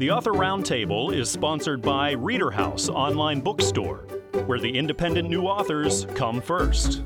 The Author Roundtable is sponsored by Reader House Online Bookstore, where the independent new authors come first.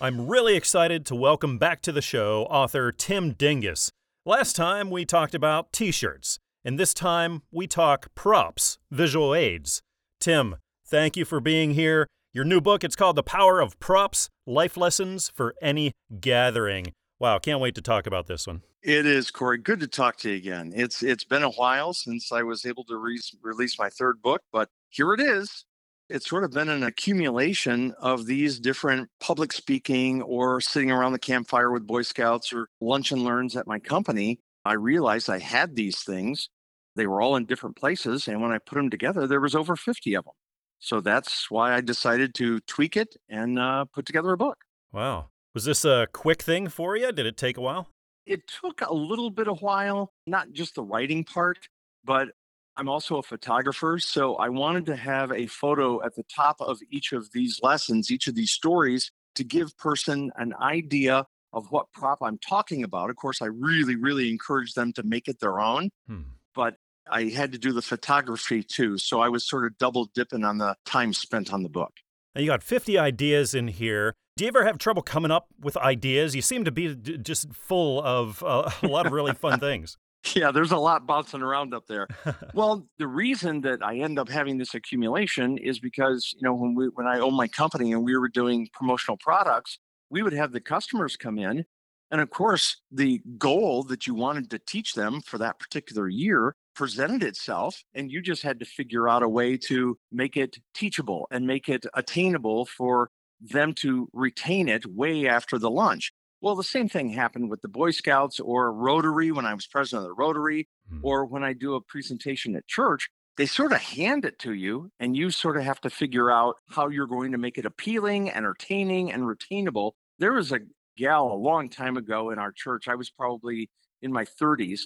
I'm really excited to welcome back to the show author Tim Dingus. Last time we talked about t shirts, and this time we talk props, visual aids. Tim, thank you for being here. Your new book, it's called The Power of Props Life Lessons for Any Gathering. Wow, can't wait to talk about this one. It is, Corey. Good to talk to you again. It's it's been a while since I was able to re- release my third book, but here it is. It's sort of been an accumulation of these different public speaking or sitting around the campfire with Boy Scouts or lunch and learns at my company. I realized I had these things. They were all in different places. And when I put them together, there was over 50 of them. So that's why I decided to tweak it and uh, put together a book. Wow. Was this a quick thing for you? Did it take a while? It took a little bit of while, not just the writing part, but I'm also a photographer. So I wanted to have a photo at the top of each of these lessons, each of these stories to give person an idea of what prop I'm talking about. Of course, I really, really encourage them to make it their own. Hmm. But I had to do the photography too. So I was sort of double dipping on the time spent on the book. Now you got 50 ideas in here. Do you ever have trouble coming up with ideas? You seem to be just full of uh, a lot of really fun things. Yeah, there's a lot bouncing around up there. well, the reason that I end up having this accumulation is because, you know, when we when I owned my company and we were doing promotional products, we would have the customers come in and of course, the goal that you wanted to teach them for that particular year presented itself, and you just had to figure out a way to make it teachable and make it attainable for them to retain it way after the launch. Well, the same thing happened with the Boy Scouts or Rotary when I was president of the Rotary, mm-hmm. or when I do a presentation at church. They sort of hand it to you, and you sort of have to figure out how you're going to make it appealing, entertaining, and retainable. There was a gal a long time ago in our church. I was probably in my 30s,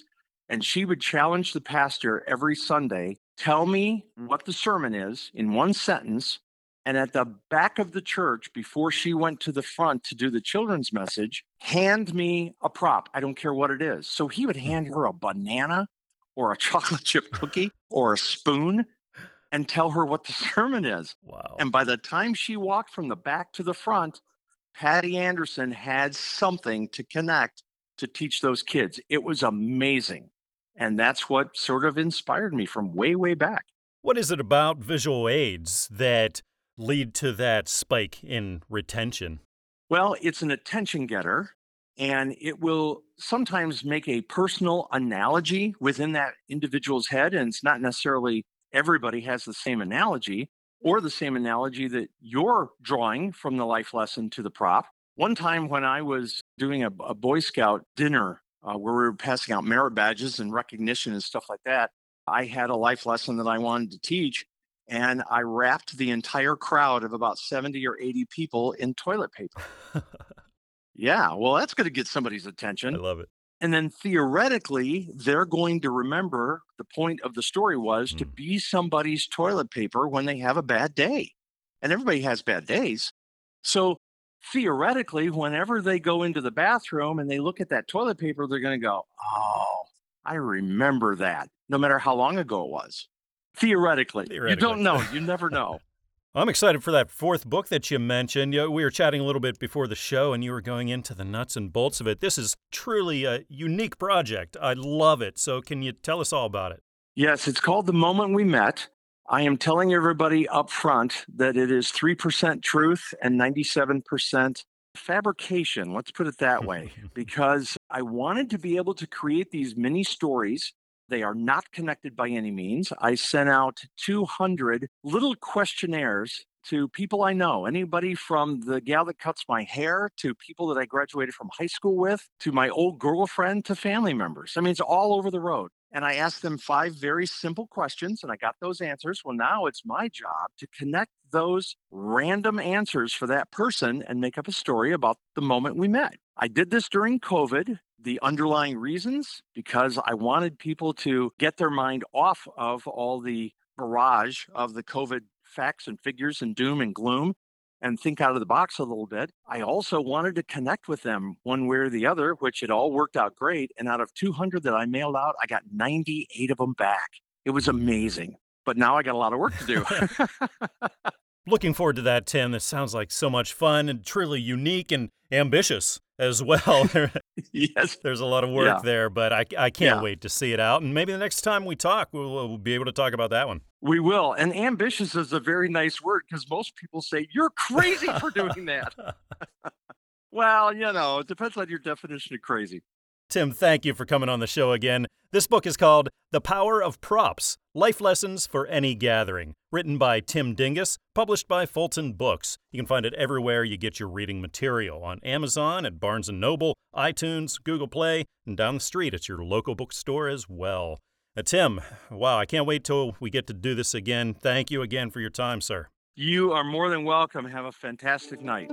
and she would challenge the pastor every Sunday tell me what the sermon is in one sentence and at the back of the church, before she went to the front to do the children's message, hand me a prop. I don't care what it is. So he would hand her a banana or a chocolate chip cookie or a spoon and tell her what the sermon is. Wow. And by the time she walked from the back to the front, Patty Anderson had something to connect to teach those kids. It was amazing. And that's what sort of inspired me from way, way back. What is it about visual aids that lead to that spike in retention? Well, it's an attention getter and it will sometimes make a personal analogy within that individual's head. And it's not necessarily everybody has the same analogy or the same analogy that you're drawing from the life lesson to the prop. One time when I was doing a, a Boy Scout dinner uh, where we were passing out merit badges and recognition and stuff like that, I had a life lesson that I wanted to teach and I wrapped the entire crowd of about 70 or 80 people in toilet paper. yeah, well, that's going to get somebody's attention. I love it. And then theoretically, they're going to remember the point of the story was mm. to be somebody's toilet paper when they have a bad day. And everybody has bad days. So theoretically, whenever they go into the bathroom and they look at that toilet paper, they're going to go, Oh, I remember that, no matter how long ago it was. Theoretically. Theoretically. You don't know. You never know. I'm excited for that fourth book that you mentioned. You know, we were chatting a little bit before the show, and you were going into the nuts and bolts of it. This is truly a unique project. I love it. So, can you tell us all about it? Yes, it's called The Moment We Met. I am telling everybody up front that it is 3% truth and 97% fabrication. Let's put it that way, because I wanted to be able to create these mini stories they are not connected by any means. I sent out 200 little questionnaires to people I know, anybody from the gal that cuts my hair to people that I graduated from high school with, to my old girlfriend to family members. I mean, it's all over the road. and I asked them five very simple questions and I got those answers. Well, now it's my job to connect those random answers for that person and make up a story about the moment we met. I did this during COVID. The underlying reasons, because I wanted people to get their mind off of all the barrage of the COVID facts and figures and doom and gloom and think out of the box a little bit. I also wanted to connect with them one way or the other, which it all worked out great. And out of 200 that I mailed out, I got 98 of them back. It was amazing. But now I got a lot of work to do. Looking forward to that, Tim. This sounds like so much fun and truly unique and ambitious as well. yes. There's a lot of work Yeah. there, but I, I can't Yeah. wait to see it out. And maybe the next time we talk, we'll, we'll be able to talk about that one. We will. And ambitious is a very nice word because most people say, You're crazy for doing that. well, you know, it depends on your definition of crazy. Tim, thank you for coming on the show again. This book is called The Power of Props Life Lessons for Any Gathering, written by Tim Dingus, published by Fulton Books. You can find it everywhere you get your reading material on Amazon, at Barnes & Noble, iTunes, Google Play, and down the street at your local bookstore as well. Uh, Tim, wow, I can't wait till we get to do this again. Thank you again for your time, sir. You are more than welcome. Have a fantastic night.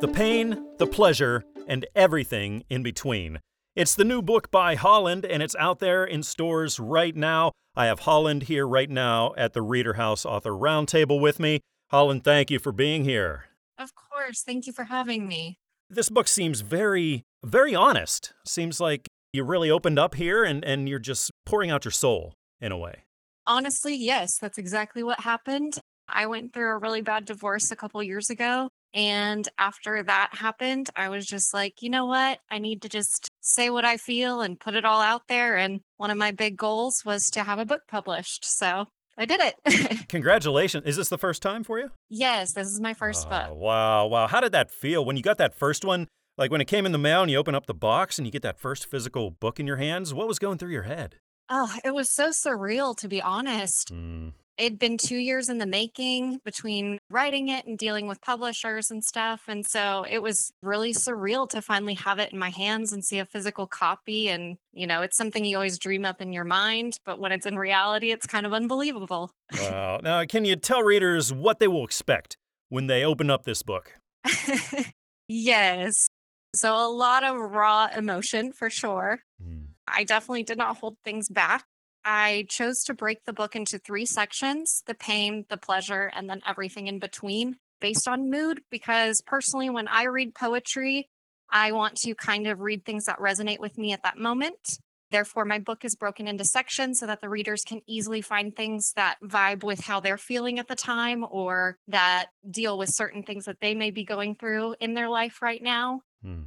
The pain, the pleasure, and everything in between. It's the new book by Holland, and it's out there in stores right now. I have Holland here right now at the Reader House Author Roundtable with me. Holland, thank you for being here. Of course. Thank you for having me. This book seems very, very honest. Seems like you really opened up here and, and you're just pouring out your soul in a way. Honestly, yes, that's exactly what happened. I went through a really bad divorce a couple years ago. And after that happened, I was just like, you know what? I need to just say what I feel and put it all out there. And one of my big goals was to have a book published. So I did it. Congratulations. Is this the first time for you? yes, this is my first Oh, book. Wow, wow. How did that feel when you got that first one? Like when it came in the mail and you open up the box and you get that first physical book in your hands, what was going through your head? Oh, it was so surreal, to be honest. Mm, it'd been two years in the making between writing it and dealing with publishers and stuff. And so it was really surreal to finally have it in my hands and see a physical copy. And, you know, it's something you always dream up in your mind, but when it's in reality, it's kind of unbelievable. wow. Now, can you tell readers what they will expect when they open up this book? yes. So a lot of raw emotion for sure. Mm, I definitely did not hold things back. I chose to break the book into three sections the pain, the pleasure, and then everything in between based on mood. Because personally, when I read poetry, I want to kind of read things that resonate with me at that moment. Therefore, my book is broken into sections so that the readers can easily find things that vibe with how they're feeling at the time or that deal with certain things that they may be going through in their life right now. Hmm.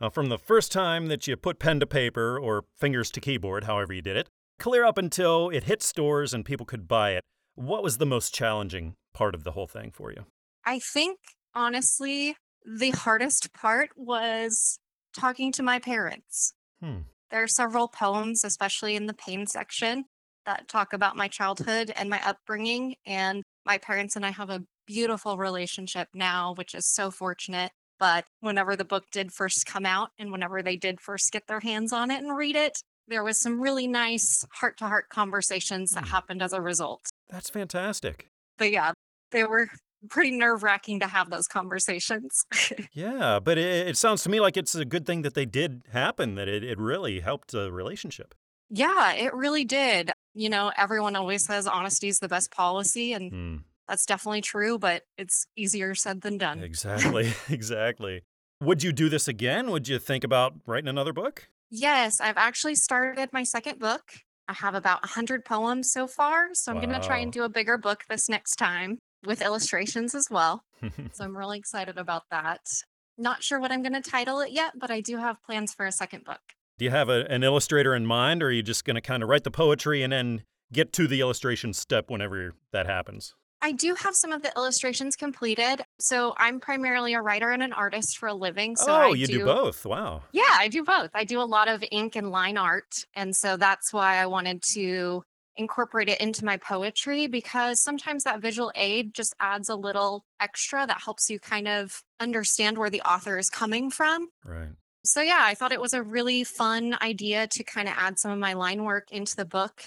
Now, from the first time that you put pen to paper or fingers to keyboard, however you did it, clear up until it hit stores and people could buy it, what was the most challenging part of the whole thing for you? I think honestly, the hardest part was talking to my parents. Hmm. There are several poems, especially in the pain section, that talk about my childhood and my upbringing. And my parents and I have a beautiful relationship now, which is so fortunate. But whenever the book did first come out and whenever they did first get their hands on it and read it, there was some really nice heart to heart conversations that Hmm. happened as a result. That's fantastic. But yeah, they were pretty nerve wracking to have those conversations. Yeah, but it, it sounds to me like it's a good thing that they did happen, that it, it really helped the relationship. yeah, it really did. You know, everyone always says honesty is the best policy, and Hmm. that's definitely true, but it's easier said than done. Exactly, exactly. Would you do this again? Would you think about writing another book? Yes, I've actually started my second book. I have about 100 poems so far, so I'm going to try and do a bigger book this next time with illustrations as well. So I'm really excited about that. Not sure what I'm going to title it yet, but I do have plans for a second book. Do you have a, an illustrator in mind, or are you just going to kind of write the poetry and then get to the illustration step whenever that happens? I do have some of the illustrations completed. So I'm primarily a writer and an artist for a living. So oh, I you do both. Wow. Yeah, I do both. I do a lot of ink and line art. And so that's why I wanted to incorporate it into my poetry because sometimes that visual aid just adds a little extra that helps you kind of understand where the author is coming from. Right. So, yeah, I thought it was a really fun idea to kind of add some of my line work into the book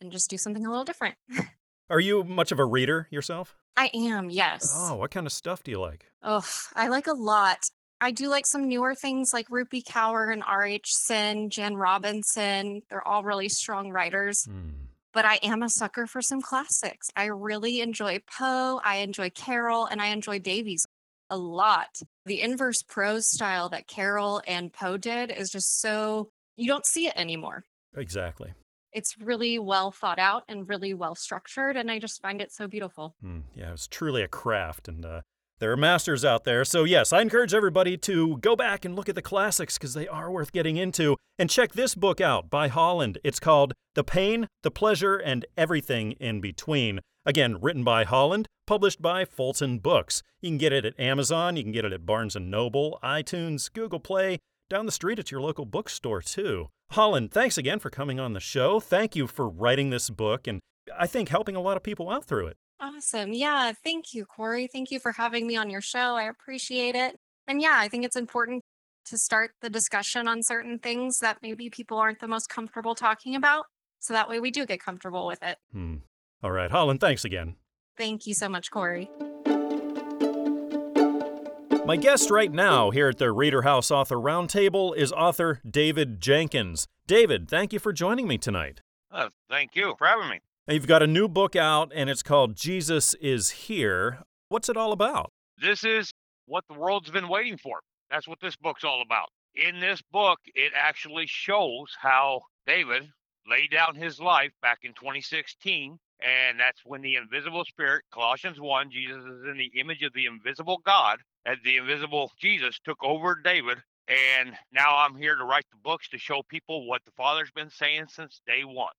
and just do something a little different. Are you much of a reader yourself? I am, yes. Oh, what kind of stuff do you like? Oh, I like a lot. I do like some newer things like Rupi Kaur and R.H. Sin, Jan Robinson. They're all really strong writers. Hmm. But I am a sucker for some classics. I really enjoy Poe, I enjoy Carroll, and I enjoy Davies a lot. The inverse prose style that Carroll and Poe did is just so you don't see it anymore. Exactly. It's really well thought out and really well structured, and I just find it so beautiful. Hmm. Yeah, it's truly a craft, and uh, there are masters out there. So, yes, I encourage everybody to go back and look at the classics because they are worth getting into. And check this book out by Holland. It's called The Pain, the Pleasure, and Everything in Between. Again, written by Holland, published by Fulton Books. You can get it at Amazon, you can get it at Barnes & Noble, iTunes, Google Play, down the street at your local bookstore, too. Holland, thanks again for coming on the show. Thank you for writing this book and I think helping a lot of people out through it. Awesome. Yeah. Thank you, Corey. Thank you for having me on your show. I appreciate it. And yeah, I think it's important to start the discussion on certain things that maybe people aren't the most comfortable talking about. So that way we do get comfortable with it. Hmm. All right, Holland, thanks again. Thank you so much, Corey. My guest right now here at the Reader House Author Roundtable is author David Jenkins. David, thank you for joining me tonight. Uh, thank you for having me. You've got a new book out, and it's called Jesus is Here. What's it all about? This is what the world's been waiting for. That's what this book's all about. In this book, it actually shows how David laid down his life back in 2016. And that's when the invisible spirit, Colossians 1, Jesus is in the image of the invisible God, as the invisible Jesus took over David. And now I'm here to write the books to show people what the Father's been saying since day one.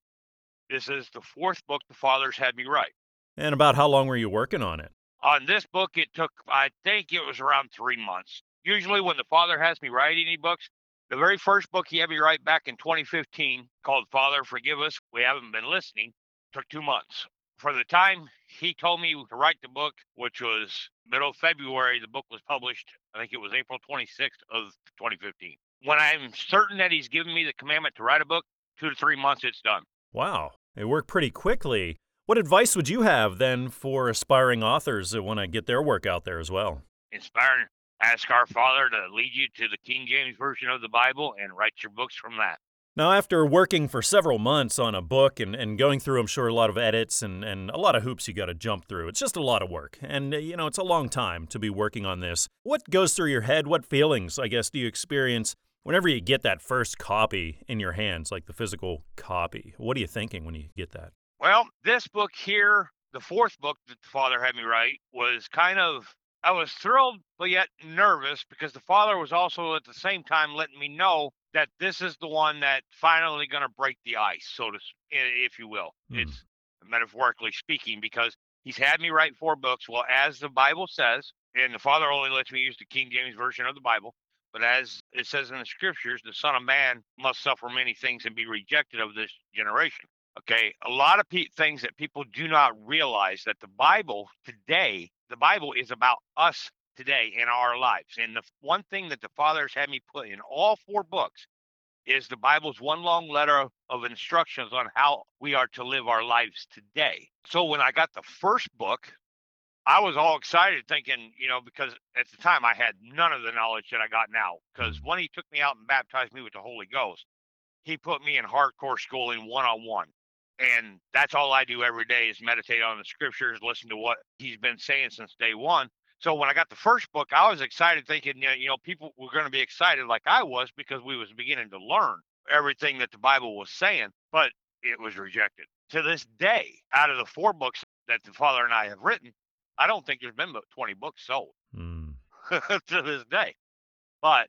This is the fourth book the Father's had me write. And about how long were you working on it? On this book, it took, I think it was around three months. Usually, when the father has me write any books, the very first book he had me write back in 2015 called Father Forgive Us, We Haven't Been Listening, took two months. For the time he told me to write the book, which was middle of February, the book was published, I think it was April 26th of 2015. When I'm certain that he's given me the commandment to write a book, two to three months, it's done. Wow, it worked pretty quickly. What advice would you have then for aspiring authors that want to get their work out there as well? Inspiring. Ask our Father to lead you to the King James Version of the Bible and write your books from that. Now, after working for several months on a book and, and going through, I'm sure, a lot of edits and, and a lot of hoops you got to jump through, it's just a lot of work. And, uh, you know, it's a long time to be working on this. What goes through your head? What feelings, I guess, do you experience whenever you get that first copy in your hands, like the physical copy? What are you thinking when you get that? Well, this book here, the fourth book that the Father had me write, was kind of, I was thrilled, but yet nervous because the Father was also at the same time letting me know that this is the one that finally going to break the ice, so to, if you will. Hmm. It's metaphorically speaking because he's had me write four books. Well, as the Bible says, and the Father only lets me use the King James Version of the Bible, but as it says in the scriptures, the Son of Man must suffer many things and be rejected of this generation. Okay, a lot of pe- things that people do not realize that the Bible today, the Bible is about us today in our lives. And the one thing that the Father's had me put in all four books is the Bible's one long letter of instructions on how we are to live our lives today. So when I got the first book, I was all excited thinking, you know, because at the time I had none of the knowledge that I got now. Because mm-hmm. when he took me out and baptized me with the Holy Ghost, he put me in hardcore schooling one on one. And that's all I do every day is meditate on the scriptures, listen to what he's been saying since day one. So when I got the first book, I was excited thinking, you know, people were going to be excited like I was because we was beginning to learn everything that the Bible was saying, but it was rejected. To this day, out of the four books that the father and I have written, I don't think there's been but 20 books sold Hmm. to this day. But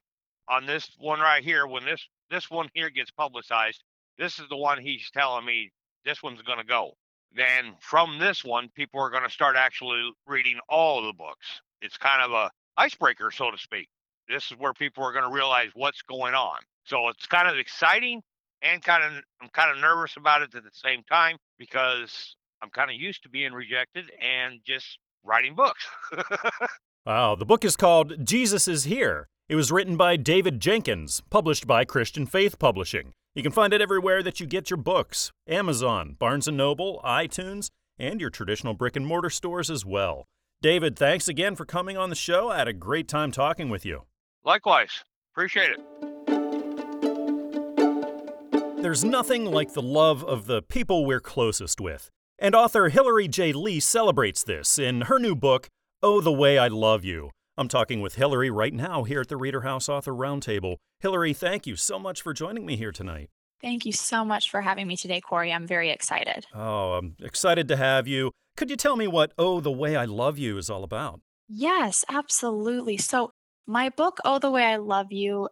on this one right here, when this this one here gets publicized, this is the one he's telling me this one's going to go. Then from this one, people are going to start actually reading all of the books. It's kind of a icebreaker, so to speak. This is where people are going to realize what's going on. So it's kind of exciting and kind of I'm kind of nervous about it at the same time because I'm kind of used to being rejected and just writing books. Wow, the book is called Jesus is Here. It was written by David Jenkins, published by Christian Faith Publishing. You can find it everywhere that you get your books Amazon, Barnes & Noble, iTunes, and your traditional brick and mortar stores as well. David, thanks again for coming on the show. I had a great time talking with you. Likewise. Appreciate it. There's nothing like the love of the people we're closest with. And author Hillary J. Lee celebrates this in her new book, Oh, the Way I Love You. I'm talking with Hillary right now here at the Reader House Author Roundtable. Hillary, thank you so much for joining me here tonight. Thank you so much for having me today, Corey. I'm very excited. Oh, I'm excited to have you. Could you tell me what Oh, the Way I Love You is all about? Yes, absolutely. So, my book, Oh, the Way I Love You,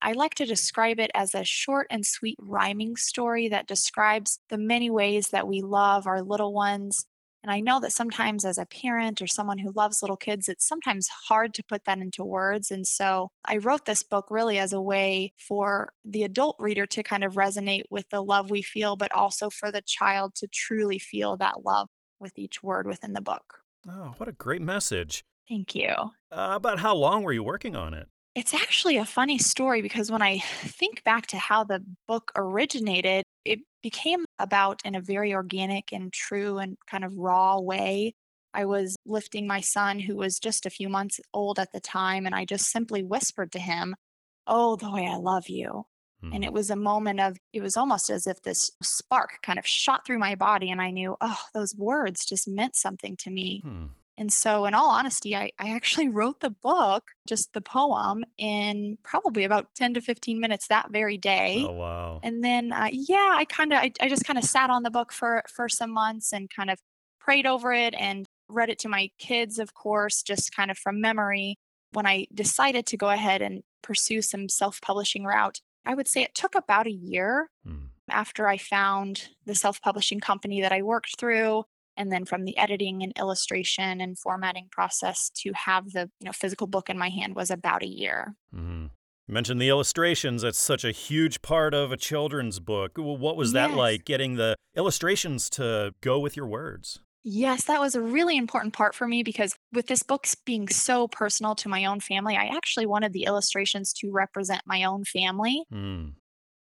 I like to describe it as a short and sweet rhyming story that describes the many ways that we love our little ones. And I know that sometimes, as a parent or someone who loves little kids, it's sometimes hard to put that into words. And so I wrote this book really as a way for the adult reader to kind of resonate with the love we feel, but also for the child to truly feel that love with each word within the book. Oh, what a great message. Thank you. Uh, about how long were you working on it? It's actually a funny story because when I think back to how the book originated, it became about in a very organic and true and kind of raw way. I was lifting my son, who was just a few months old at the time, and I just simply whispered to him, Oh, the way I love you. And Hmm. it was a moment of, it was almost as if this spark kind of shot through my body, and I knew, oh, those words just meant something to me. Hmm. And so, in all honesty, I, I actually wrote the book, just the poem, in probably about 10 to 15 minutes that very day. Oh, wow. And then, uh, yeah, I kind of, I, I just kind of sat on the book for for some months and kind of prayed over it and read it to my kids, of course, just kind of from memory. When I decided to go ahead and pursue some self-publishing route, I would say it took about a year Hmm. after I found the self-publishing company that I worked through and then from the editing and illustration and formatting process to have the you know physical book in my hand was about a year. mm-hmm. You mentioned the illustrations. That's such a huge part of a children's book. What was that Yes. like, getting the illustrations to go with your words? Yes, that was a really important part for me because with this book being so personal to my own family, I actually wanted the illustrations to represent my own family. Hmm.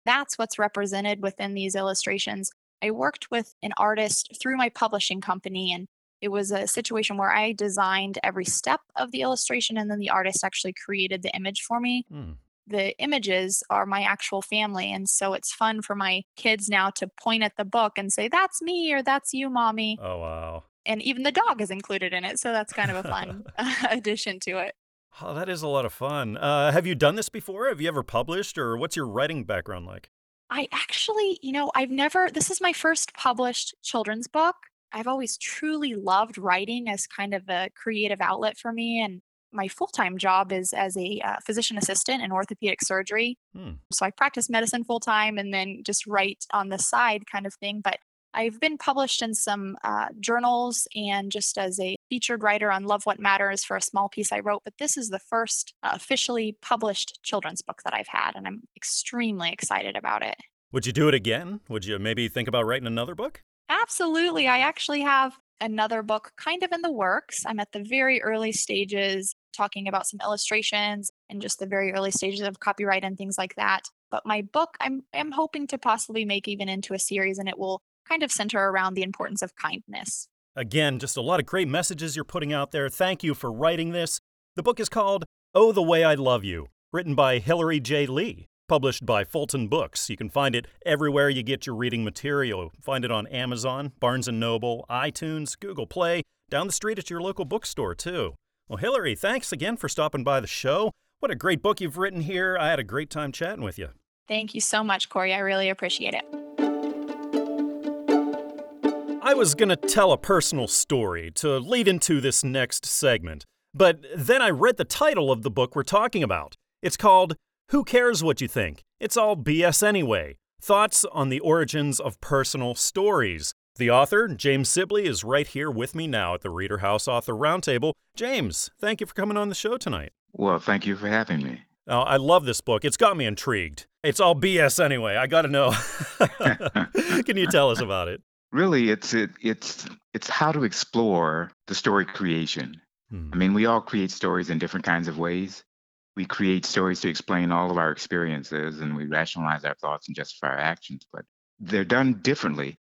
That's what's represented within these illustrations. I worked with an artist through my publishing company, and it was a situation where I designed every step of the illustration, and then the artist actually created the image for me. Hmm. The images are my actual family, and so it's fun for my kids now to point at the book and say, That's me, or That's you, mommy Oh, wow. and even the dog is included in it so that's kind of a fun addition to it Oh, that is a lot of fun. Uh, have you done this before? Have you ever published, or what's your writing background like? I actually you know i've never this is my first published children's book i've always truly loved writing as kind of a creative outlet for me and my full-time job is as a uh, physician assistant in orthopedic surgery Hmm. so i practice medicine full-time and then just write on the side kind of thing but i've been published in some uh, journals and just as a featured writer on love what matters for a small piece i wrote but this is the first uh, officially published children's book that i've had and i'm extremely excited about it Would you do it again? Would you maybe think about writing another book? Absolutely. I actually have another book kind of in the works. I'm at the very early stages talking about some illustrations and just the very early stages of copyright and things like that. But my book, I'm I'm hoping to possibly make even into a series and it will kind of center around the importance of kindness. Again, just a lot of great messages you're putting out there. Thank you for writing this. The book is called Oh, the Way I Love You, written by Hillary J. Lee, published by Fulton Books. You can find it everywhere you get your reading material. Find it on Amazon, Barnes & Noble, iTunes, Google Play, down the street at your local bookstore, too. Well, Hillary, thanks again for stopping by the show. What a great book you've written here. I had a great time chatting with you. Thank you so much, Corey. I really appreciate it. I was going to tell a personal story to lead into this next segment, but then I read the title of the book we're talking about. It's called Who Cares What You Think? It's All BS Anyway Thoughts on the Origins of Personal Stories. The author, James Sibley, is right here with me now at the Reader House Author Roundtable. James, thank you for coming on the show tonight. Well, thank you for having me. Oh, I love this book. It's got me intrigued. It's all BS anyway. I got to know. Can you tell us about it? Really, it's it, it's it's how to explore the story creation. Hmm. I mean, we all create stories in different kinds of ways, we create stories to explain all of our experiences and we rationalize our thoughts and justify our actions, but they're done differently.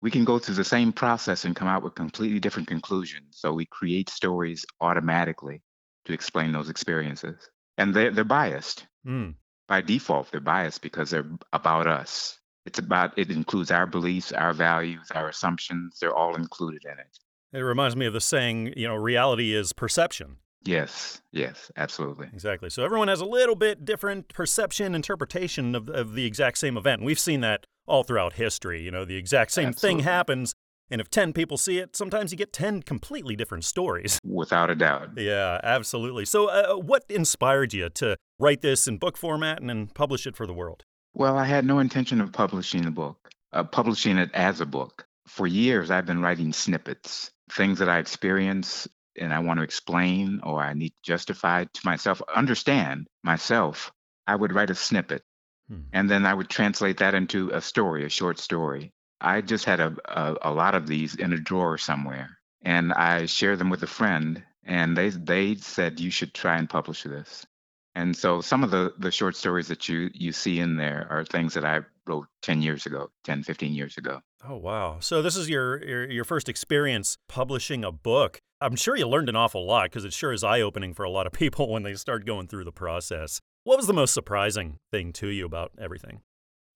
We can go through the same process and come out with completely different conclusions. So we create stories automatically to explain those experiences. And they're, they're biased. Mm. By default, they're biased because they're about us. It's about, it includes our beliefs, our values, our assumptions. They're all included in it. It reminds me of the saying, you know, reality is perception. Yes, yes, absolutely. Exactly. So everyone has a little bit different perception, interpretation of, of the exact same event. And we've seen that all throughout history. You know, the exact same Absolutely. thing happens, and if 10 people see it, sometimes you get 10 completely different stories. Without a doubt. Yeah, absolutely. So, uh, what inspired you to write this in book format and then publish it for the world? Well, I had no intention of publishing the book, uh, publishing it as a book. For years, I've been writing snippets, things that I experience and I want to explain or I need to justify to myself, understand myself. I would write a snippet Hmm. and then I would translate that into a story, a short story. I just had a, a, a lot of these in a drawer somewhere and I shared them with a friend and they, they said, you should try and publish this. And so some of the, the short stories that you, you see in there are things that I wrote 10 years ago, 10, 15 years ago. Oh, wow. So, this is your, your, your first experience publishing a book. I'm sure you learned an awful lot because it sure is eye opening for a lot of people when they start going through the process. What was the most surprising thing to you about everything?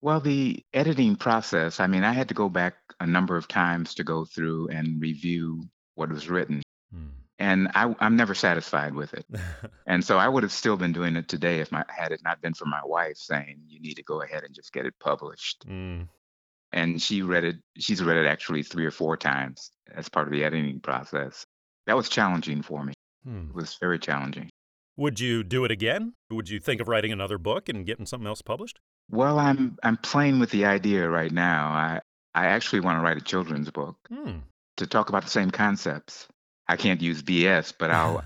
Well, the editing process, I mean, I had to go back a number of times to go through and review what was written. Hmm. And I, I'm never satisfied with it. And so I would have still been doing it today if my had it not been for my wife saying you need to go ahead and just get it published. Mm. And she read it. She's read it actually three or four times as part of the editing process. That was challenging for me. Hmm. It was very challenging. Would you do it again? Would you think of writing another book and getting something else published? Well, I'm I'm playing with the idea right now. I I actually want to write a children's book Hmm. to talk about the same concepts. I can't use BS, but I'll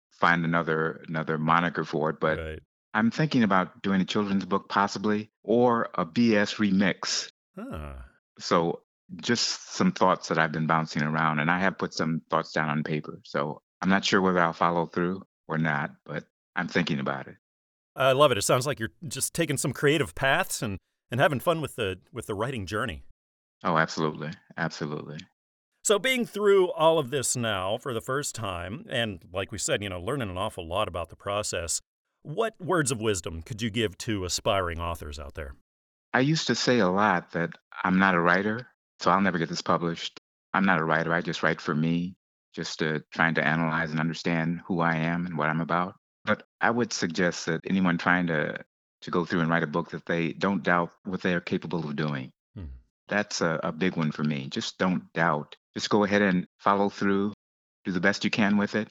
find another another moniker for it. But right. I'm thinking about doing a children's book possibly or a BS remix. Huh. So just some thoughts that I've been bouncing around and I have put some thoughts down on paper. So I'm not sure whether I'll follow through or not, but I'm thinking about it. I love it. It sounds like you're just taking some creative paths and, and having fun with the with the writing journey. Oh, absolutely. Absolutely. So being through all of this now for the first time, and like we said, you know, learning an awful lot about the process, what words of wisdom could you give to aspiring authors out there? I used to say a lot that I'm not a writer, so I'll never get this published. I'm not a writer. I just write for me, just uh, trying to analyze and understand who I am and what I'm about. But I would suggest that anyone trying to to go through and write a book that they don't doubt what they are capable of doing. That's a, a big one for me. Just don't doubt. Just go ahead and follow through, do the best you can with it,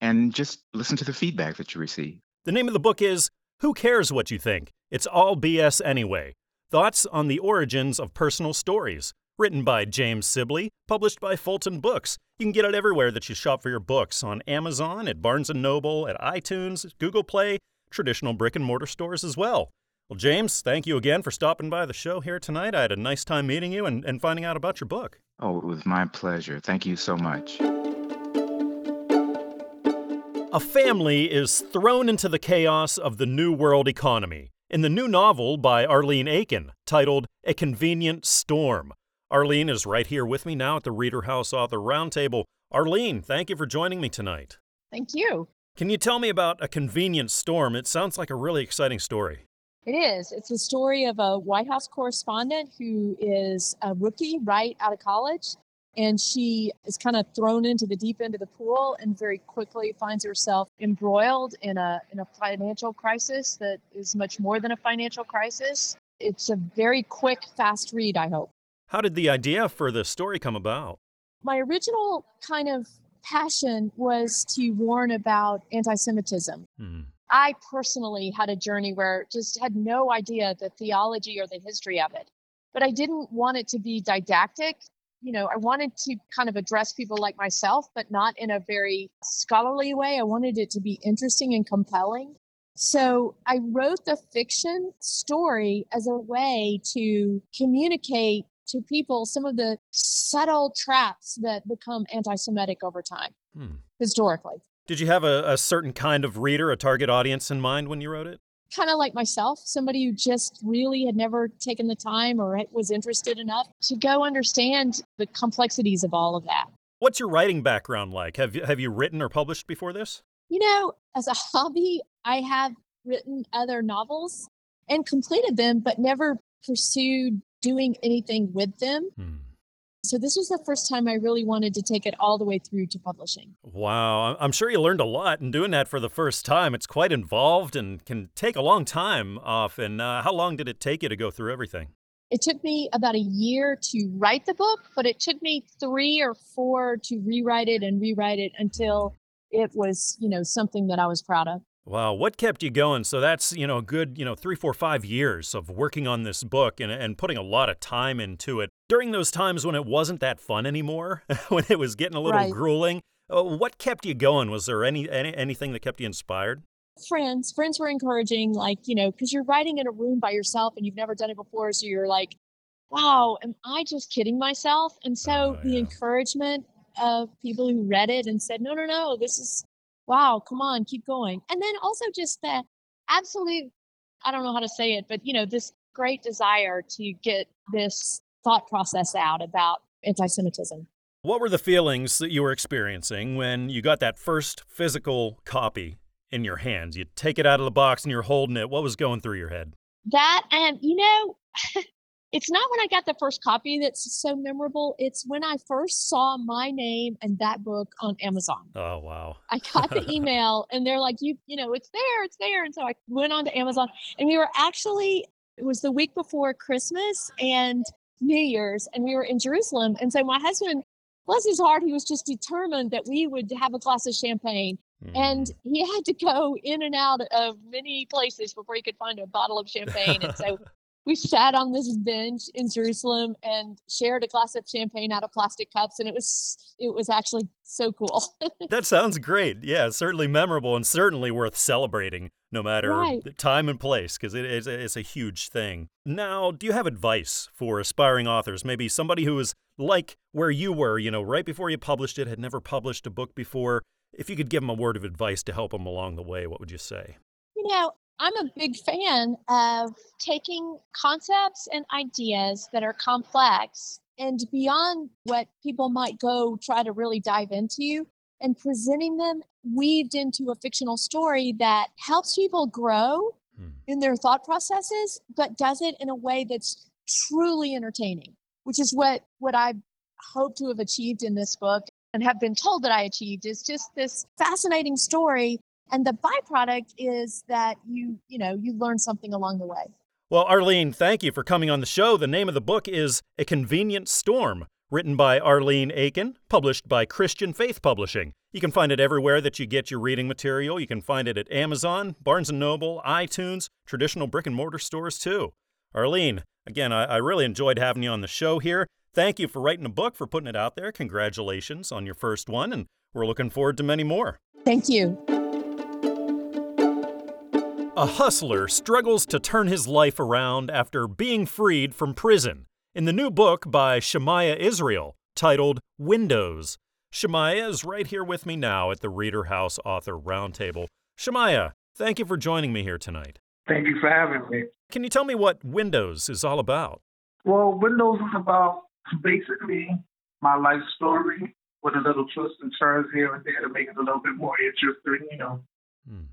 and just listen to the feedback that you receive. The name of the book is Who Cares What You Think? It's All BS Anyway. Thoughts on the Origins of Personal Stories. Written by James Sibley, published by Fulton Books. You can get it everywhere that you shop for your books on Amazon, at Barnes & Noble, at iTunes, Google Play, traditional brick and mortar stores as well. Well, James, thank you again for stopping by the show here tonight. I had a nice time meeting you and, and finding out about your book. Oh, it was my pleasure. Thank you so much. A family is thrown into the chaos of the New World economy in the new novel by Arlene Aiken titled A Convenient Storm. Arlene is right here with me now at the Reader House Author Roundtable. Arlene, thank you for joining me tonight. Thank you. Can you tell me about A Convenient Storm? It sounds like a really exciting story. It is. It's a story of a White House correspondent who is a rookie right out of college. And she is kind of thrown into the deep end of the pool and very quickly finds herself embroiled in a, in a financial crisis that is much more than a financial crisis. It's a very quick, fast read, I hope. How did the idea for the story come about? My original kind of passion was to warn about anti Semitism. Hmm. I personally had a journey where just had no idea the theology or the history of it. But I didn't want it to be didactic. You know, I wanted to kind of address people like myself, but not in a very scholarly way. I wanted it to be interesting and compelling. So I wrote the fiction story as a way to communicate to people some of the subtle traps that become anti Semitic over time Hmm. historically. Did you have a, a certain kind of reader, a target audience in mind when you wrote it? Kind of like myself, somebody who just really had never taken the time or was interested enough to go understand the complexities of all of that. What's your writing background like? Have you, have you written or published before this? You know, as a hobby, I have written other novels and completed them, but never pursued doing anything with them. Hmm. So this was the first time I really wanted to take it all the way through to publishing. Wow, I'm sure you learned a lot in doing that for the first time. It's quite involved and can take a long time often. Uh, how long did it take you to go through everything? It took me about a year to write the book, but it took me three or four to rewrite it and rewrite it until it was, you know, something that I was proud of. Wow, what kept you going? So that's, you know, a good, you know, three, four, five years of working on this book and, and putting a lot of time into it. During those times when it wasn't that fun anymore, when it was getting a little Right. grueling, uh, what kept you going? Was there any, any anything that kept you inspired? Friends, friends were encouraging, like, you know, because you're writing in a room by yourself and you've never done it before. So you're like, wow, am I just kidding myself? And so Oh, the encouragement of people who read it and said, no, no, no, this is, wow, come on, keep going. And then also just the absolute, I don't know how to say it, but, you know, this great desire to get this thought process out about anti Semitism. What were the feelings that you were experiencing when you got that first physical copy in your hands? You take it out of the box and you're holding it. What was going through your head? That and you know, it's not when I got the first copy that's so memorable. It's when I first saw my name and that book on Amazon. Oh, wow. I got the email and they're like, you, you know, it's there, it's there. And so I went on to Amazon and we were actually, it was the week before Christmas and New Year's, and we were in Jerusalem. And so my husband, bless his heart, he was just determined that we would have a glass of champagne. And Mm. he had to go in and out of many places before he could find a bottle of champagne. And so we sat on this bench in Jerusalem and shared a glass of champagne out of plastic cups. And it was it was actually so cool. That sounds great. Yeah, certainly memorable and certainly worth celebrating, no matter Right. the time and place, because it is it's a huge thing. Now, do you have advice for aspiring authors? Maybe somebody who is like where you were, you know, right before you published it, had never published a book before. If you could give them a word of advice to help them along the way, what would you say? You know, I'm a big fan of taking concepts and ideas that are complex and beyond what people might go try to really dive into and presenting them weaved into a fictional story that helps people grow Hmm. in their thought processes, but does it in a way that's truly entertaining, which is what what I hope to have achieved in this book and have been told that I achieved is just this fascinating story and the byproduct is that you you know you learn something along the way Well, Arlene, thank you for coming on the show. The name of the book is A Convenient Storm, written by Arlene Aiken, published by Christian Faith Publishing. You can find it everywhere that you get your reading material. You can find it at Amazon, Barnes & Noble, iTunes, traditional brick and mortar stores too. Arlene, again, I, I really enjoyed having you on the show here. Thank you for writing a book, for putting it out there. Congratulations on your first one, and we're looking forward to many more. thank you A hustler struggles to turn his life around after being freed from prison. In the new book by Shemaiah Israel, titled Windows, Shemaiah is right here with me now at the Reader House Author Roundtable. Shemaiah, thank you for joining me here tonight. Thank you for having me. Can you tell me what Windows is all about? Well, Windows is about basically my life story with a little twist and turns here and there to make it a little bit more interesting, you know. Hmm.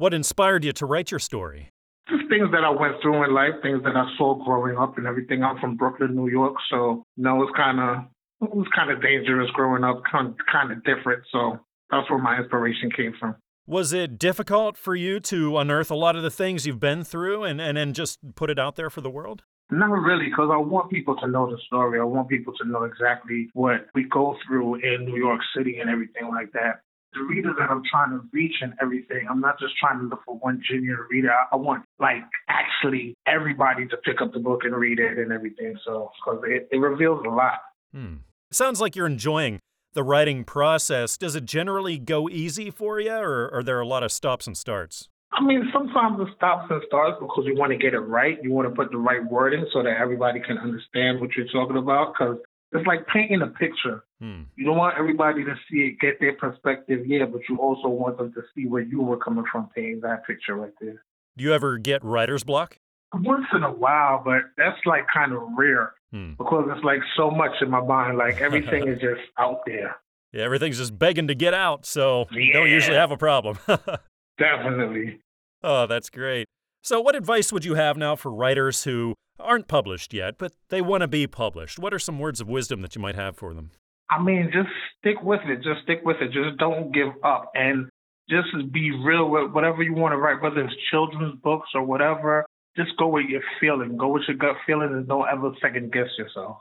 What inspired you to write your story? Just things that I went through in life, things that I saw growing up and everything. I'm from Brooklyn, New York, so you know it's kind of it was kind of dangerous growing up, kind kind of different. So that's where my inspiration came from. Was it difficult for you to unearth a lot of the things you've been through and, and then just put it out there for the world? Not really, because I want people to know the story. I want people to know exactly what we go through in New York City and everything like that. The reader that I'm trying to reach and everything, I'm not just trying to look for one junior reader. I, want, like, actually everybody to pick up the book and read it and everything. So, because it, it reveals a lot. Hmm. Sounds like you're enjoying the writing process. Does it generally go easy for you, or are there a lot of stops and starts? I mean, sometimes it stops and starts because you want to get it right. You want to put the right word in so that everybody can understand what you're talking about. Because it's like painting a picture. Hmm. You don't want everybody to see it, get their perspective, yeah, but you also want them to see where you were coming from painting that picture right there. Do you ever get writer's block? Once in a while, but that's like kind of rare Hmm. because it's like so much in my mind. Like everything is just out there. Yeah, everything's just begging to get out, so you don't usually have a problem. Definitely. oh, that's great. So, what advice would you have now for writers who aren't published yet, but they want to be published? What are some words of wisdom that you might have for them? I mean, just stick with it. Just stick with it. Just don't give up. And just be real with whatever you want to write, whether it's children's books or whatever. Just go with your feeling. Go with your gut feeling and don't ever second guess yourself.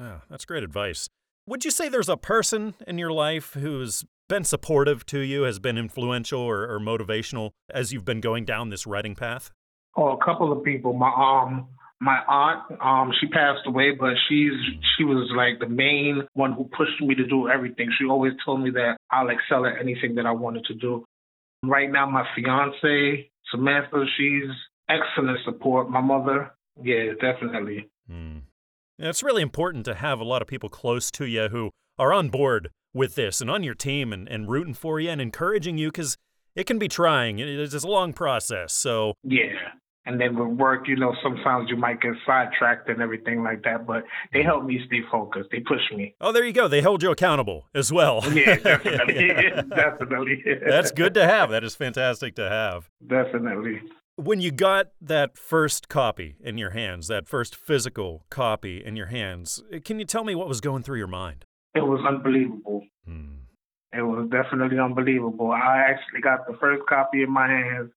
Oh, that's great advice. Would you say there's a person in your life who's been supportive to you, has been influential or, or motivational as you've been going down this writing path? Oh, a couple of people. My um my aunt, um, she passed away, but she's she was like the main one who pushed me to do everything. She always told me that I'll excel at anything that I wanted to do. Right now my fiance, Samantha, she's excellent support. My mother, yeah, definitely. Yeah, it's really important to have a lot of people close to you who are on board with this and on your team and, and rooting for you and encouraging you because it can be trying. It's a long process. So, Yeah. And then with work, you know, sometimes you might get sidetracked and everything like that, but they help me stay focused. They push me. oh, there you go. They hold you accountable as well. Yeah, definitely. Yeah. definitely. That's good to have. That is fantastic to have. Definitely. When you got that first copy in your hands, that first physical copy in your hands, can you tell me what was going through your mind? It was unbelievable. Hmm. It was definitely unbelievable. I actually got the first copy in my hands,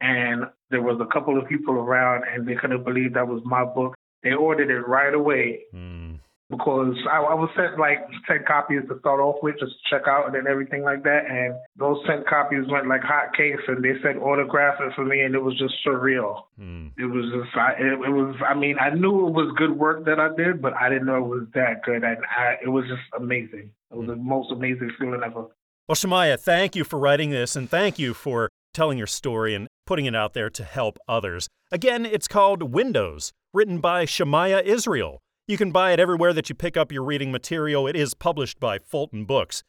and there was a couple of people around, and they couldn't believe that was my book. They ordered it right away Hmm. because I, I was sent like 10 copies to start off with, just to check out and then everything like that. And those 10 copies went like hotcakes, and they said autograph it for me, and it was just surreal. Hmm. It was just, I, it, it was, I mean, I knew it was good work that I did, but I didn't know it was that good. And I, it was just amazing. It was the most amazing feeling ever. Well, Shemaiah, thank you for writing this and thank you for telling your story and putting it out there to help others. Again, it's called Windows, written by Shemaiah Israel. You can buy it everywhere that you pick up your reading material. It is published by Fulton Books.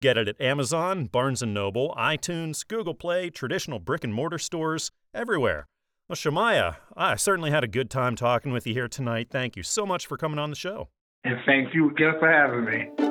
Get it at Amazon, Barnes & Noble, iTunes, Google Play, traditional brick and mortar stores, everywhere. Well, Shemaiah, I certainly had a good time talking with you here tonight. Thank you so much for coming on the show. And thank you again for having me.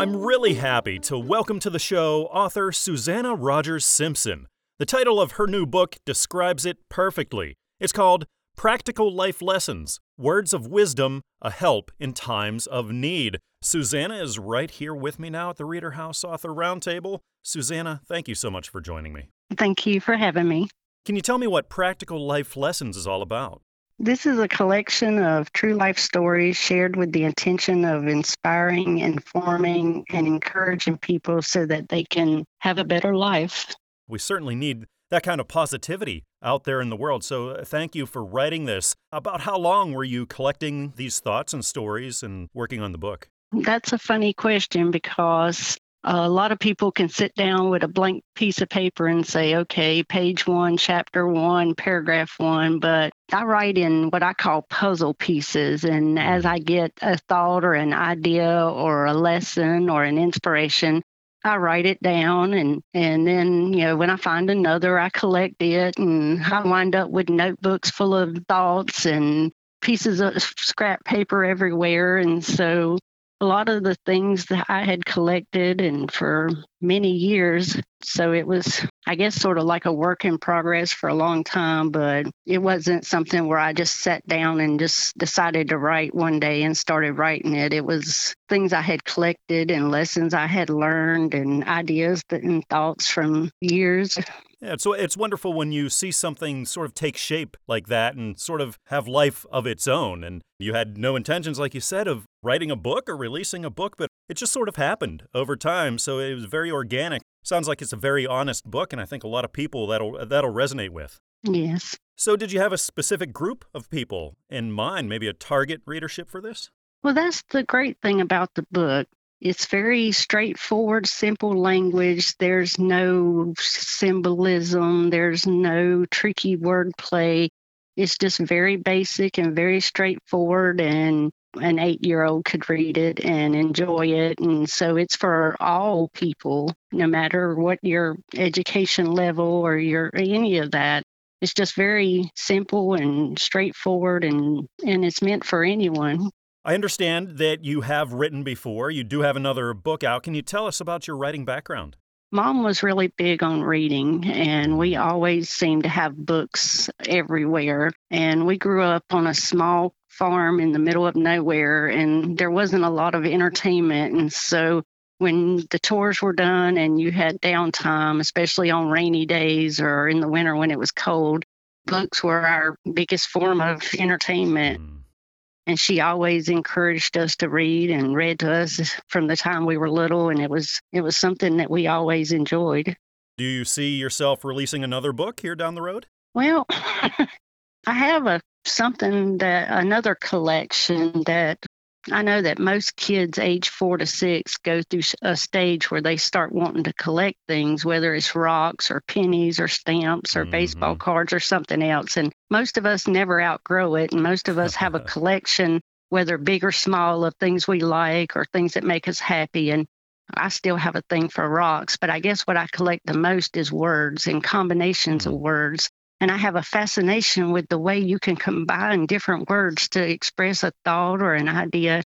I'm really happy to welcome to the show author Susanna Rogers Simpson. The title of her new book describes it perfectly. It's called Practical Life Lessons Words of Wisdom, a Help in Times of Need. Susanna is right here with me now at the Reader House Author Roundtable. Susanna, thank you so much for joining me. Thank you for having me. Can you tell me what Practical Life Lessons is all about? This is a collection of true life stories shared with the intention of inspiring, informing, and encouraging people so that they can have a better life. We certainly need that kind of positivity out there in the world. So, uh, thank you for writing this. About how long were you collecting these thoughts and stories and working on the book? That's a funny question because a lot of people can sit down with a blank piece of paper and say, okay, page one, chapter one, paragraph one. But I write in what I call puzzle pieces. And as mm-hmm. I get a thought or an idea or a lesson or an inspiration, I write it down and and then you know when I find another I collect it and I wind up with notebooks full of thoughts and pieces of scrap paper everywhere and so a lot of the things that I had collected and for many years. So it was, I guess, sort of like a work in progress for a long time, but it wasn't something where I just sat down and just decided to write one day and started writing it. It was things I had collected and lessons I had learned and ideas and thoughts from years. Yeah, so it's wonderful when you see something sort of take shape like that and sort of have life of its own. And you had no intentions, like you said, of writing a book or releasing a book, but it just sort of happened over time. So it was very organic. Sounds like it's a very honest book, and I think a lot of people that'll that'll resonate with. Yes. So did you have a specific group of people in mind, maybe a target readership for this? Well, that's the great thing about the book. It's very straightforward, simple language. There's no symbolism, there's no tricky wordplay. it's just very basic and very straightforward and an eight year old could read it and enjoy it. And so it's for all people, no matter what your education level or your any of that. It's just very simple and straightforward and, and it's meant for anyone. I understand that you have written before. You do have another book out. Can you tell us about your writing background? Mom was really big on reading, and we always seemed to have books everywhere. And we grew up on a small farm in the middle of nowhere, and there wasn't a lot of entertainment. And so when the tours were done and you had downtime, especially on rainy days or in the winter when it was cold, books were our biggest form of entertainment. Mm and she always encouraged us to read and read to us from the time we were little and it was it was something that we always enjoyed. Do you see yourself releasing another book here down the road? Well i have a something that another collection that I know that most kids age four to six go through a stage where they start wanting to collect things, whether it's rocks or pennies or stamps or mm-hmm. baseball cards or something else. And most of us never outgrow it. And most of us have a collection, whether big or small, of things we like or things that make us happy. And I still have a thing for rocks, but I guess what I collect the most is words and combinations mm-hmm. of words. And I have a fascination with the way you can combine different words to express a thought or an idea.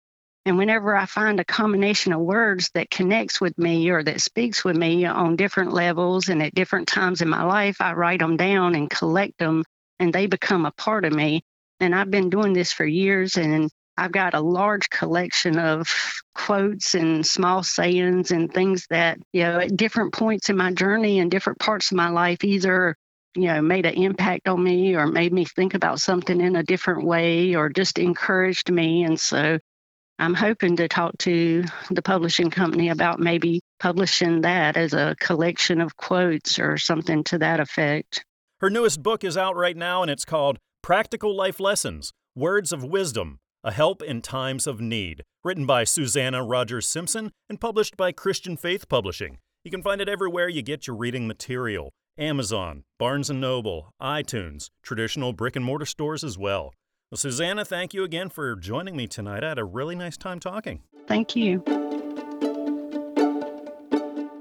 And whenever I find a combination of words that connects with me or that speaks with me on different levels and at different times in my life, I write them down and collect them and they become a part of me. And I've been doing this for years and I've got a large collection of quotes and small sayings and things that, you know, at different points in my journey and different parts of my life, either you know, made an impact on me or made me think about something in a different way or just encouraged me. And so I'm hoping to talk to the publishing company about maybe publishing that as a collection of quotes or something to that effect. Her newest book is out right now and it's called Practical Life Lessons Words of Wisdom A Help in Times of Need, written by Susanna Rogers Simpson and published by Christian Faith Publishing. You can find it everywhere you get your reading material. Amazon, Barnes & Noble, iTunes, traditional brick and mortar stores as well. Well, Susanna, thank you again for joining me tonight. I had a really nice time talking. Thank you.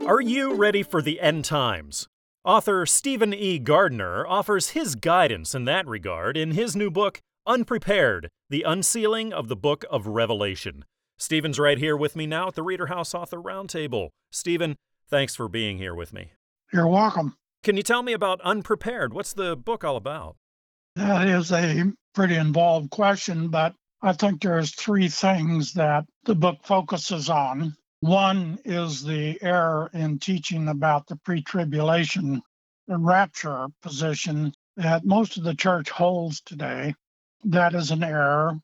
Are you ready for the end times? Author Stephen E. Gardner offers his guidance in that regard in his new book, Unprepared The Unsealing of the Book of Revelation. Stephen's right here with me now at the Reader House Author Roundtable. Stephen, thanks for being here with me. You're welcome. Can you tell me about Unprepared? What's the book all about? That is a pretty involved question, but I think there's three things that the book focuses on. One is the error in teaching about the pre-tribulation and rapture position that most of the church holds today. That is an error.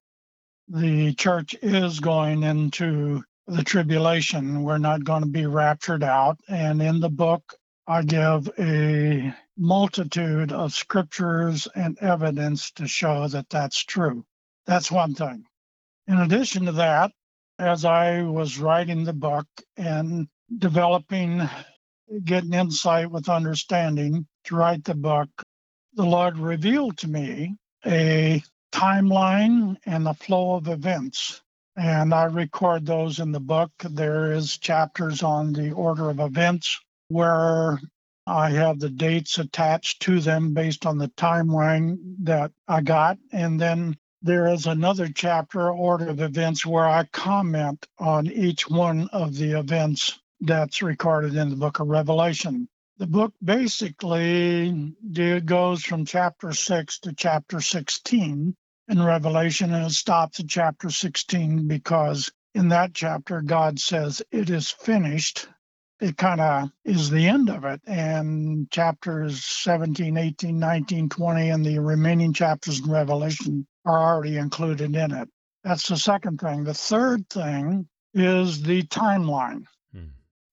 The church is going into the tribulation. We're not going to be raptured out. And in the book, I give a multitude of scriptures and evidence to show that that's true. That's one thing. In addition to that, as I was writing the book and developing, getting insight with understanding to write the book, the Lord revealed to me a timeline and the flow of events. And I record those in the book. There is chapters on the order of events where I have the dates attached to them based on the timeline that I got. And then there is another chapter, Order of Events, where I comment on each one of the events that's recorded in the book of Revelation. The book basically goes from chapter 6 to chapter 16 in Revelation, and it stops at chapter 16 because in that chapter, God says, It is finished it kind of is the end of it. And chapters 17, 18, 19, 20, and the remaining chapters in Revelation are already included in it. That's the second thing. The third thing is the timeline. Hmm.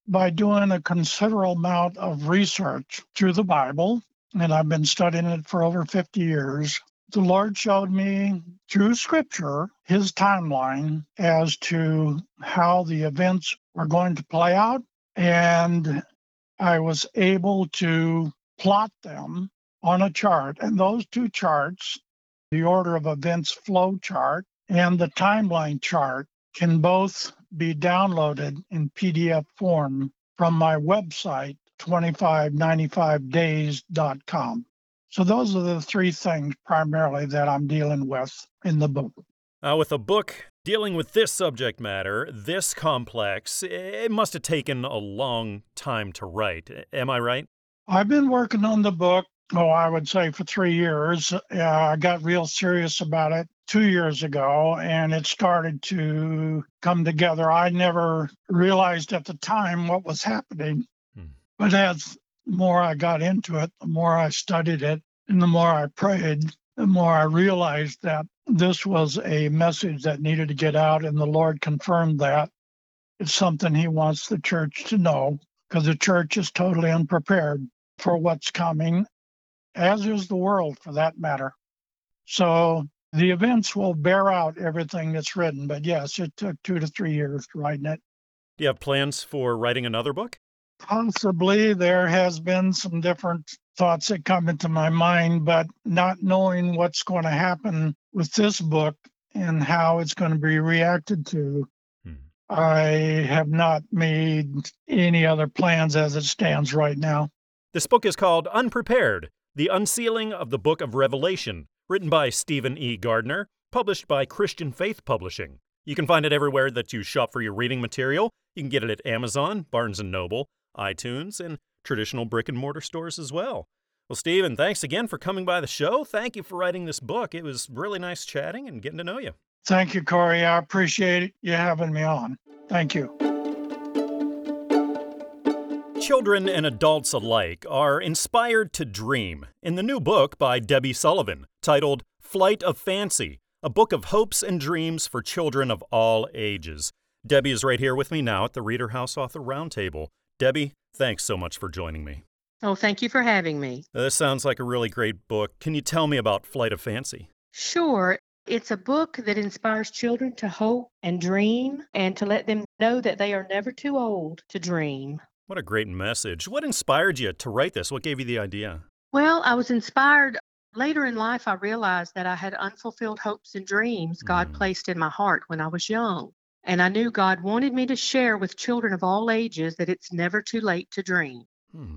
By doing a considerable amount of research through the Bible, and I've been studying it for over 50 years, the Lord showed me through scripture his timeline as to how the events are going to play out and I was able to plot them on a chart. And those two charts the order of events flow chart and the timeline chart can both be downloaded in PDF form from my website, 2595days.com. So those are the three things primarily that I'm dealing with in the book. Uh, with a book dealing with this subject matter, this complex, it must have taken a long time to write. Am I right? I've been working on the book, oh, I would say for three years. Uh, I got real serious about it two years ago and it started to come together. I never realized at the time what was happening. Hmm. But as more I got into it, the more I studied it, and the more I prayed, the more I realized that this was a message that needed to get out, and the Lord confirmed that. It's something He wants the church to know because the church is totally unprepared for what's coming, as is the world for that matter. So the events will bear out everything that's written, but yes, it took two to three years to write it. Do you have plans for writing another book? Possibly there has been some different thoughts that come into my mind, but not knowing what's going to happen with this book and how it's going to be reacted to, hmm. I have not made any other plans as it stands right now. This book is called Unprepared The Unsealing of the Book of Revelation, written by Stephen E. Gardner, published by Christian Faith Publishing. You can find it everywhere that you shop for your reading material. You can get it at Amazon, Barnes & Noble, iTunes, and traditional brick and mortar stores as well. Well, Stephen, thanks again for coming by the show. Thank you for writing this book. It was really nice chatting and getting to know you. Thank you, Corey. I appreciate you having me on. Thank you. Children and adults alike are inspired to dream in the new book by Debbie Sullivan titled Flight of Fancy, a book of hopes and dreams for children of all ages. Debbie is right here with me now at the Reader House Author Roundtable. Debbie, thanks so much for joining me. Oh, thank you for having me. This sounds like a really great book. Can you tell me about Flight of Fancy? Sure. It's a book that inspires children to hope and dream and to let them know that they are never too old to dream. What a great message. What inspired you to write this? What gave you the idea? Well, I was inspired. Later in life, I realized that I had unfulfilled hopes and dreams God mm. placed in my heart when I was young. And I knew God wanted me to share with children of all ages that it's never too late to dream. Hmm.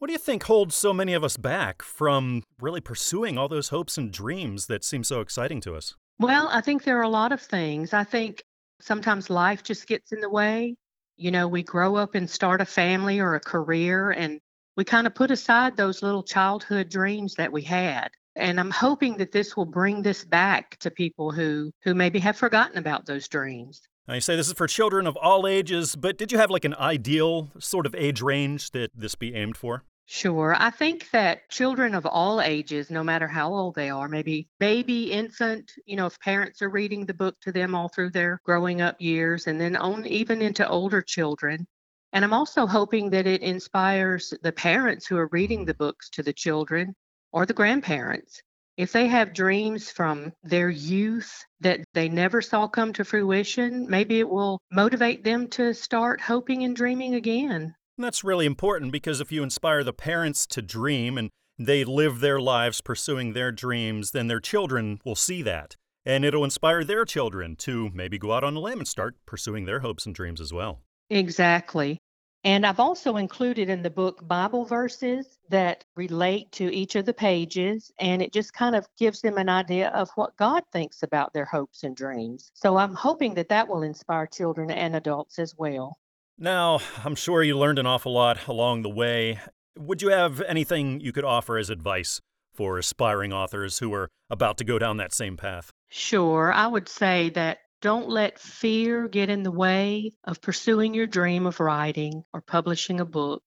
What do you think holds so many of us back from really pursuing all those hopes and dreams that seem so exciting to us? Well, I think there are a lot of things. I think sometimes life just gets in the way. You know, we grow up and start a family or a career, and we kind of put aside those little childhood dreams that we had. And I'm hoping that this will bring this back to people who, who maybe have forgotten about those dreams. Now, you say this is for children of all ages, but did you have like an ideal sort of age range that this be aimed for? Sure. I think that children of all ages, no matter how old they are, maybe baby, infant, you know, if parents are reading the book to them all through their growing up years, and then on even into older children. And I'm also hoping that it inspires the parents who are reading mm-hmm. the books to the children or the grandparents if they have dreams from their youth that they never saw come to fruition, maybe it will motivate them to start hoping and dreaming again. And that's really important because if you inspire the parents to dream and they live their lives pursuing their dreams, then their children will see that. And it'll inspire their children to maybe go out on a limb and start pursuing their hopes and dreams as well. Exactly. And I've also included in the book Bible verses that relate to each of the pages, and it just kind of gives them an idea of what God thinks about their hopes and dreams. So I'm hoping that that will inspire children and adults as well. Now, I'm sure you learned an awful lot along the way. Would you have anything you could offer as advice for aspiring authors who are about to go down that same path? Sure. I would say that don't let fear get in the way of pursuing your dream of writing or publishing a book.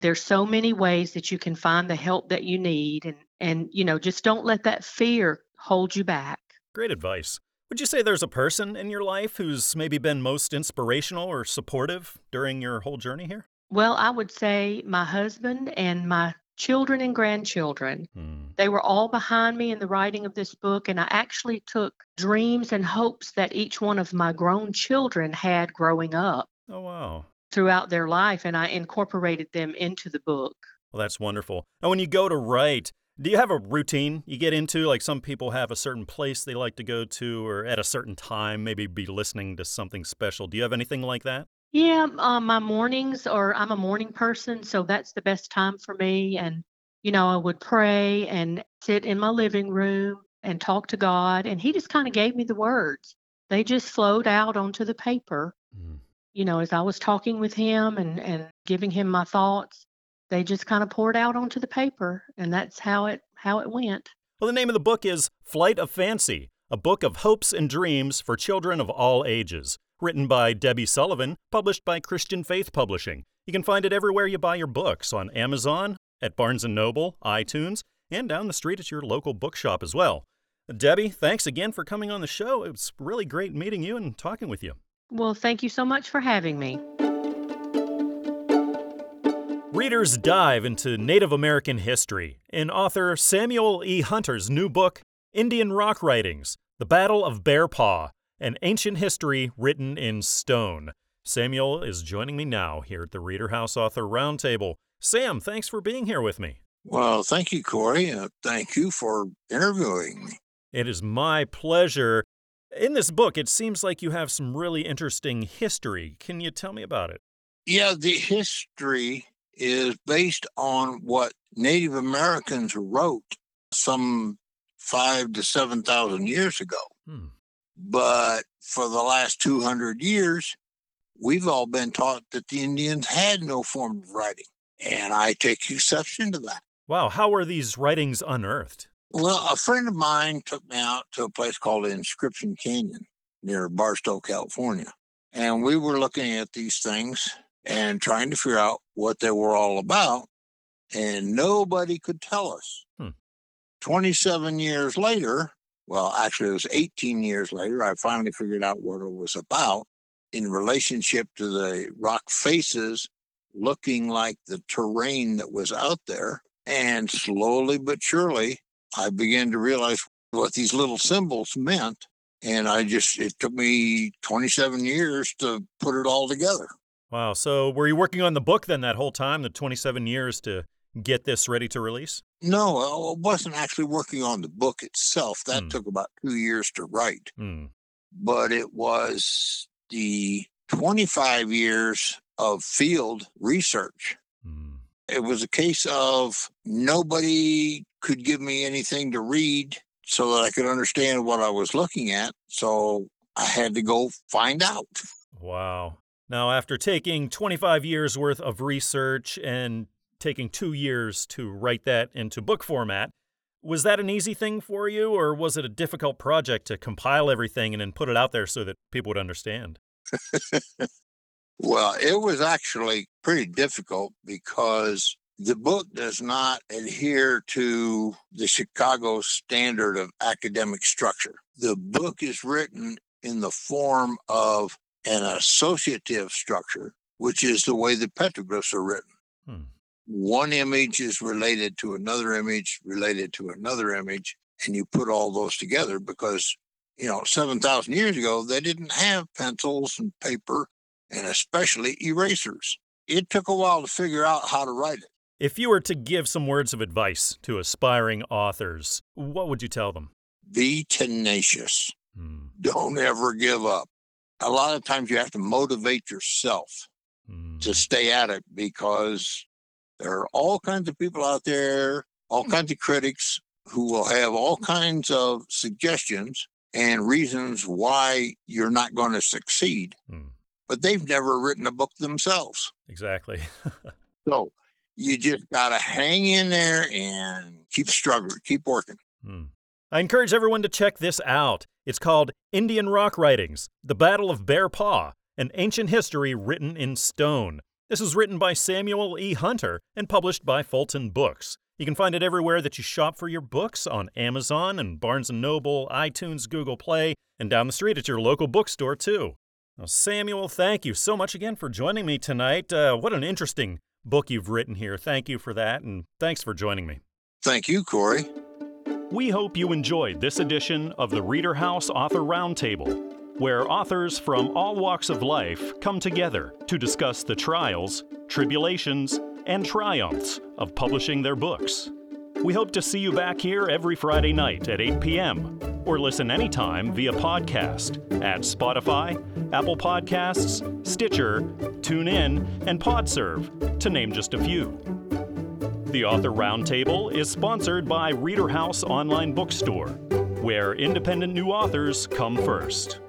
There's so many ways that you can find the help that you need and and you know, just don't let that fear hold you back. Great advice. Would you say there's a person in your life who's maybe been most inspirational or supportive during your whole journey here? Well, I would say my husband and my children and grandchildren. Hmm. They were all behind me in the writing of this book, and I actually took dreams and hopes that each one of my grown children had growing up. Oh, wow. Throughout their life, and I incorporated them into the book. Well, that's wonderful. Now, when you go to write, Do you have a routine you get into? Like some people have a certain place they like to go to or at a certain time, maybe be listening to something special. Do you have anything like that? Yeah, um, my mornings or I'm a morning person, so that's the best time for me. And, you know, I would pray and sit in my living room and talk to God. And He just kind of gave me the words. They just flowed out onto the paper. Mm. You know, as I was talking with Him and, and giving Him my thoughts, they just kind of poured out onto the paper. And that's how it how it went. Well, the name of the book is Flight of Fancy, a book of hopes and dreams for children of all ages. Written by Debbie Sullivan, published by Christian Faith Publishing. You can find it everywhere you buy your books on Amazon, at Barnes & Noble, iTunes, and down the street at your local bookshop as well. Debbie, thanks again for coming on the show. It was really great meeting you and talking with you. Well, thank you so much for having me. Readers dive into Native American history in author Samuel E. Hunter's new book, Indian Rock Writings The Battle of Bear Paw an ancient history written in stone. Samuel is joining me now here at the Reader House Author Roundtable. Sam, thanks for being here with me. Well, thank you, Corey. Uh, thank you for interviewing me. It is my pleasure. In this book, it seems like you have some really interesting history. Can you tell me about it? Yeah, the history is based on what Native Americans wrote some five to 7,000 years ago. Hmm. But for the last 200 years, we've all been taught that the Indians had no form of writing. And I take exception to that. Wow, how were these writings unearthed? Well, a friend of mine took me out to a place called Inscription Canyon near Barstow, California. And we were looking at these things and trying to figure out what they were all about. And nobody could tell us. Hmm. 27 years later, well, actually, it was 18 years later, I finally figured out what it was about in relationship to the rock faces looking like the terrain that was out there. And slowly but surely, I began to realize what these little symbols meant. And I just, it took me 27 years to put it all together. Wow. So were you working on the book then that whole time, the 27 years to get this ready to release? No, I wasn't actually working on the book itself. That Hmm. took about two years to write. Hmm. But it was the 25 years of field research. Hmm. It was a case of nobody could give me anything to read so that I could understand what I was looking at. So I had to go find out. Wow. Now, after taking 25 years worth of research and taking two years to write that into book format, was that an easy thing for you, or was it a difficult project to compile everything and then put it out there so that people would understand? Well, it was actually pretty difficult because the book does not adhere to the Chicago standard of academic structure. The book is written in the form of an associative structure, which is the way the petroglyphs are written. Hmm. One image is related to another image, related to another image, and you put all those together because, you know, 7,000 years ago, they didn't have pencils and paper and especially erasers. It took a while to figure out how to write it. If you were to give some words of advice to aspiring authors, what would you tell them? Be tenacious. Hmm. Don't ever give up. A lot of times you have to motivate yourself Hmm. to stay at it because there are all kinds of people out there, all kinds of critics who will have all kinds of suggestions and reasons why you're not going to succeed, Hmm. but they've never written a book themselves. Exactly. So you just got to hang in there and keep struggling, keep working. Hmm. I encourage everyone to check this out. It's called Indian Rock Writings The Battle of Bear Paw, an ancient history written in stone. This was written by Samuel E. Hunter and published by Fulton Books. You can find it everywhere that you shop for your books on Amazon and Barnes & Noble, iTunes, Google Play, and down the street at your local bookstore too. Now, Samuel, thank you so much again for joining me tonight. Uh, what an interesting book you've written here. Thank you for that, and thanks for joining me. Thank you, Corey. We hope you enjoyed this edition of the Reader House Author Roundtable, where authors from all walks of life come together to discuss the trials, tribulations, and triumphs of publishing their books. We hope to see you back here every Friday night at 8 p.m. or listen anytime via podcast at Spotify, Apple Podcasts, Stitcher, TuneIn, and Podserve, to name just a few. The Author Roundtable is sponsored by Reader House Online Bookstore, where independent new authors come first.